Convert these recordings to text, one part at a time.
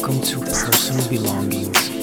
Welcome to Personal Belongings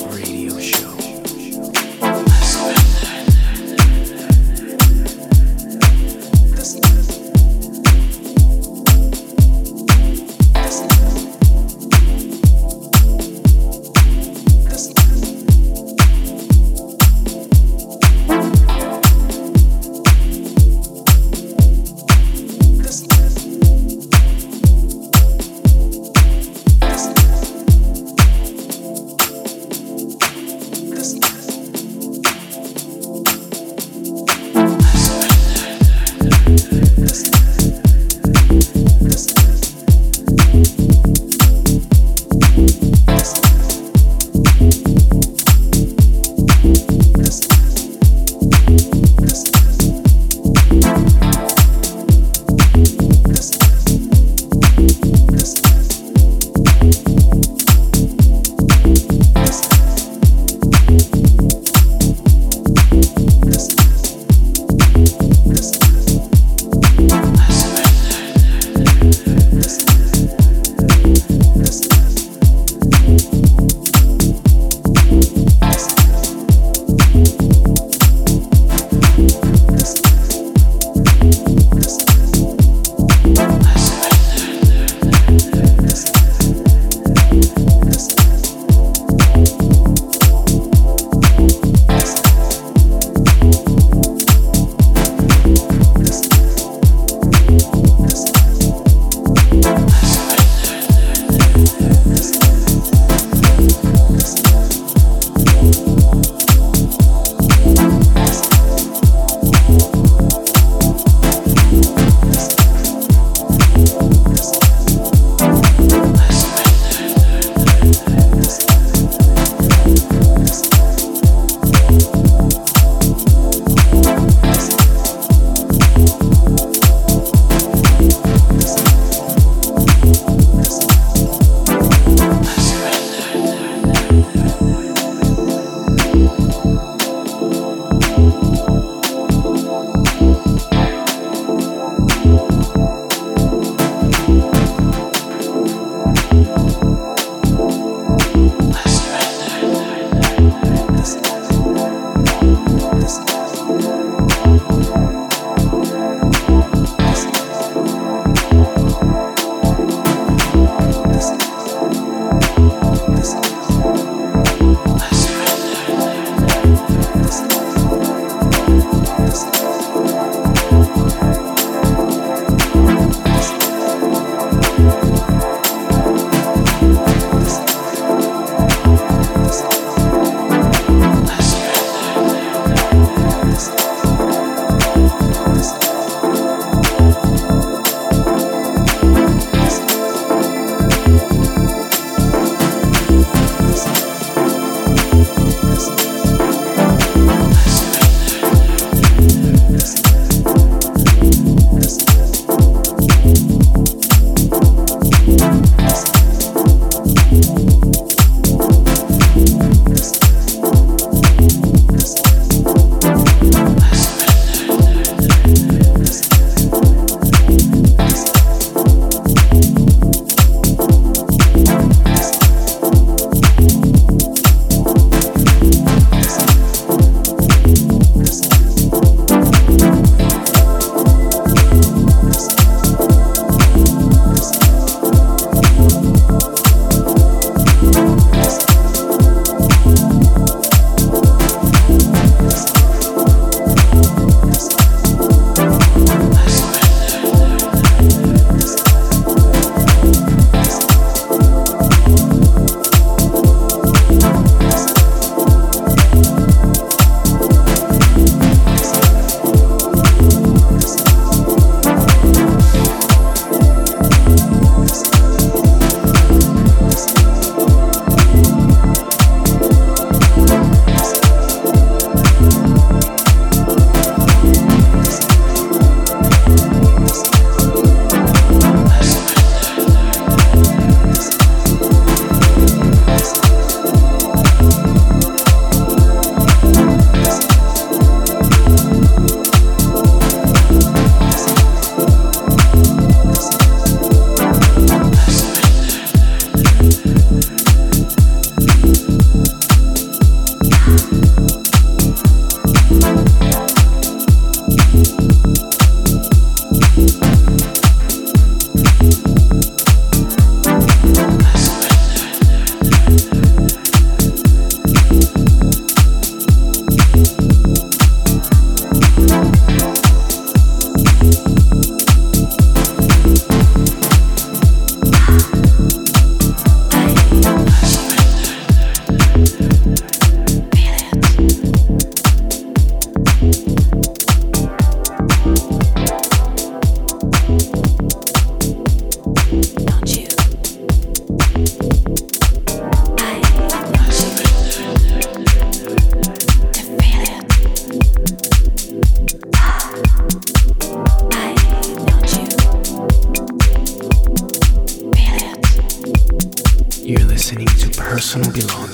to Personal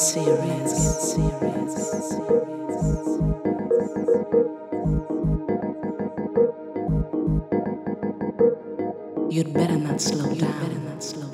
serious. You'd better not slow down.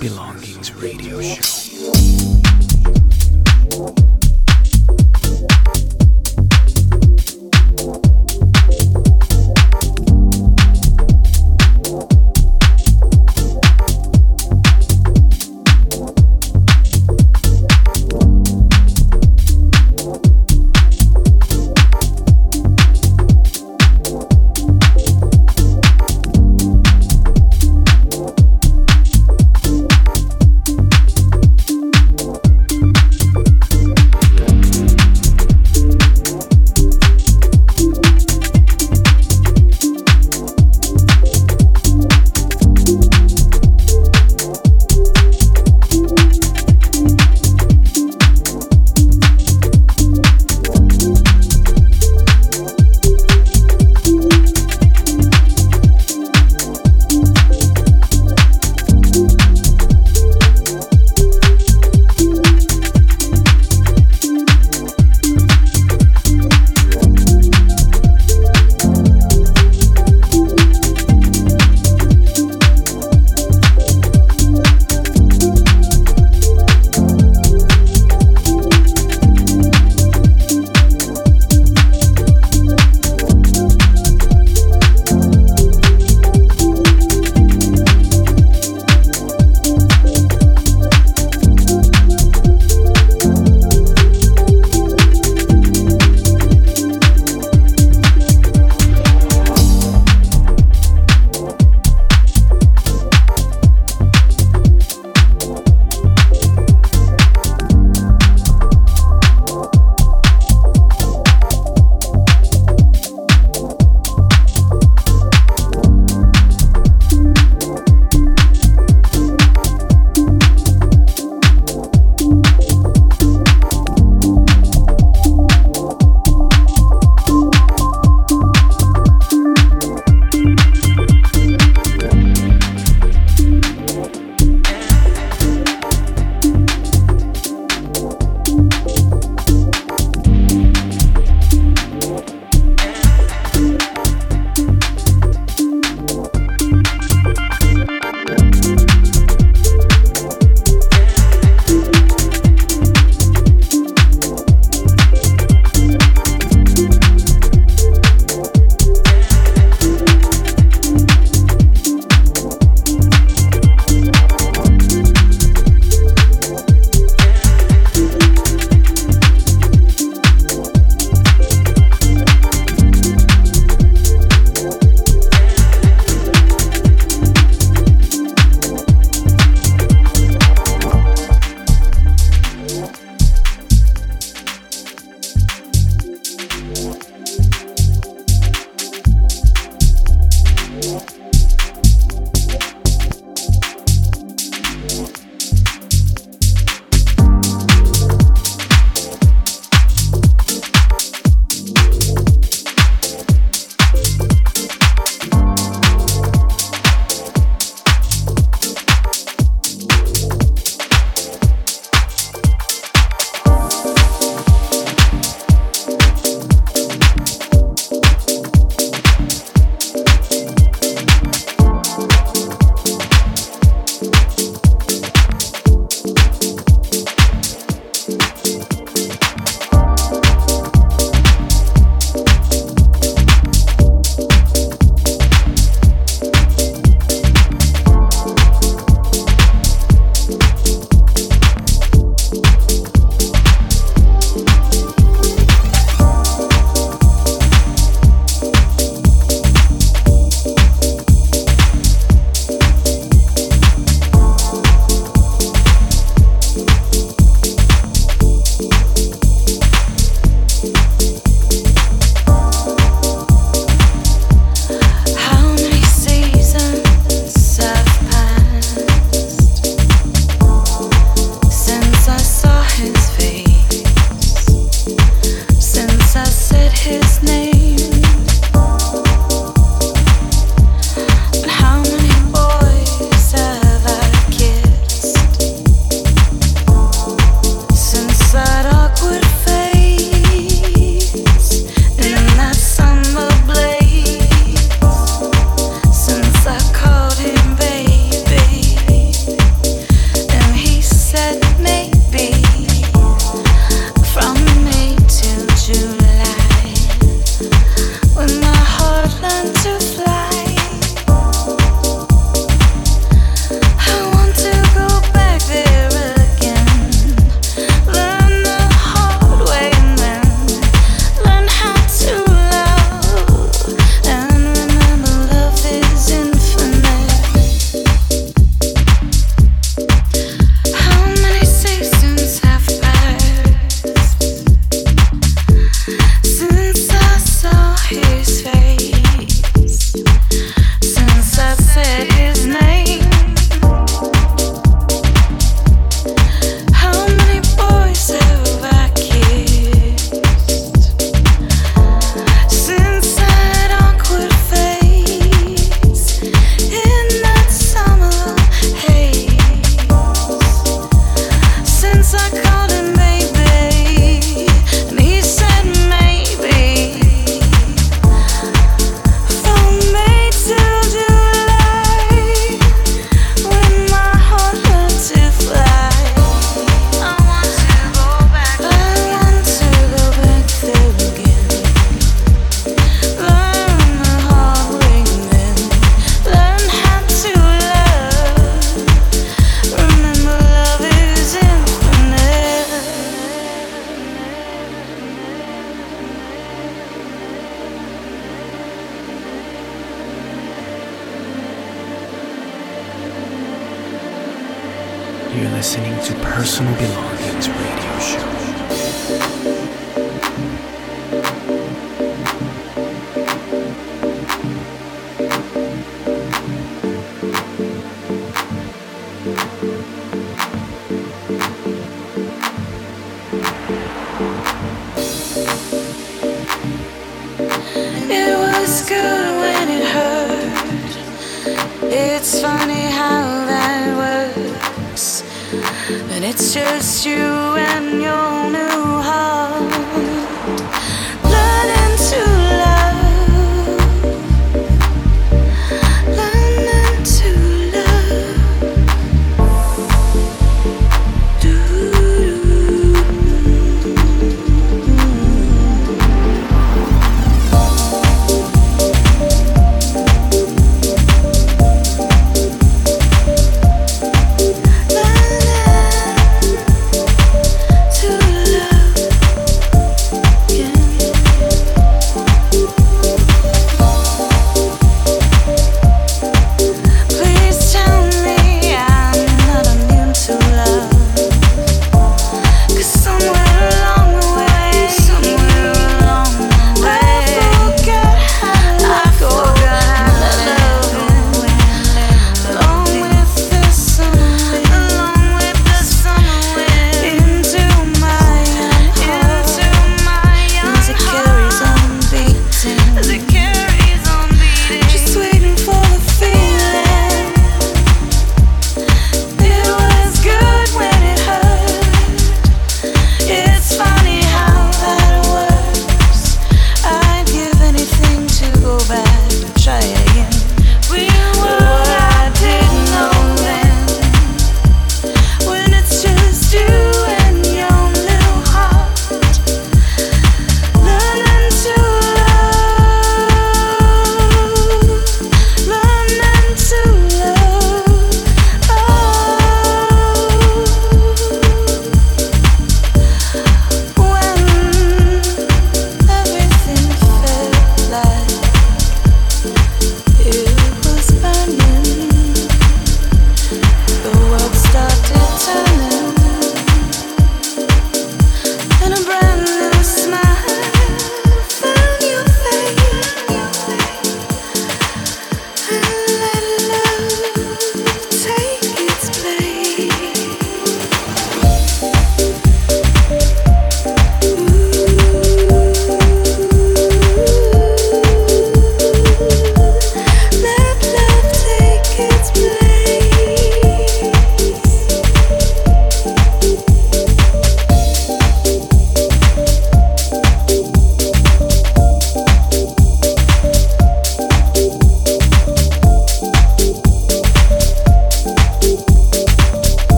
Personal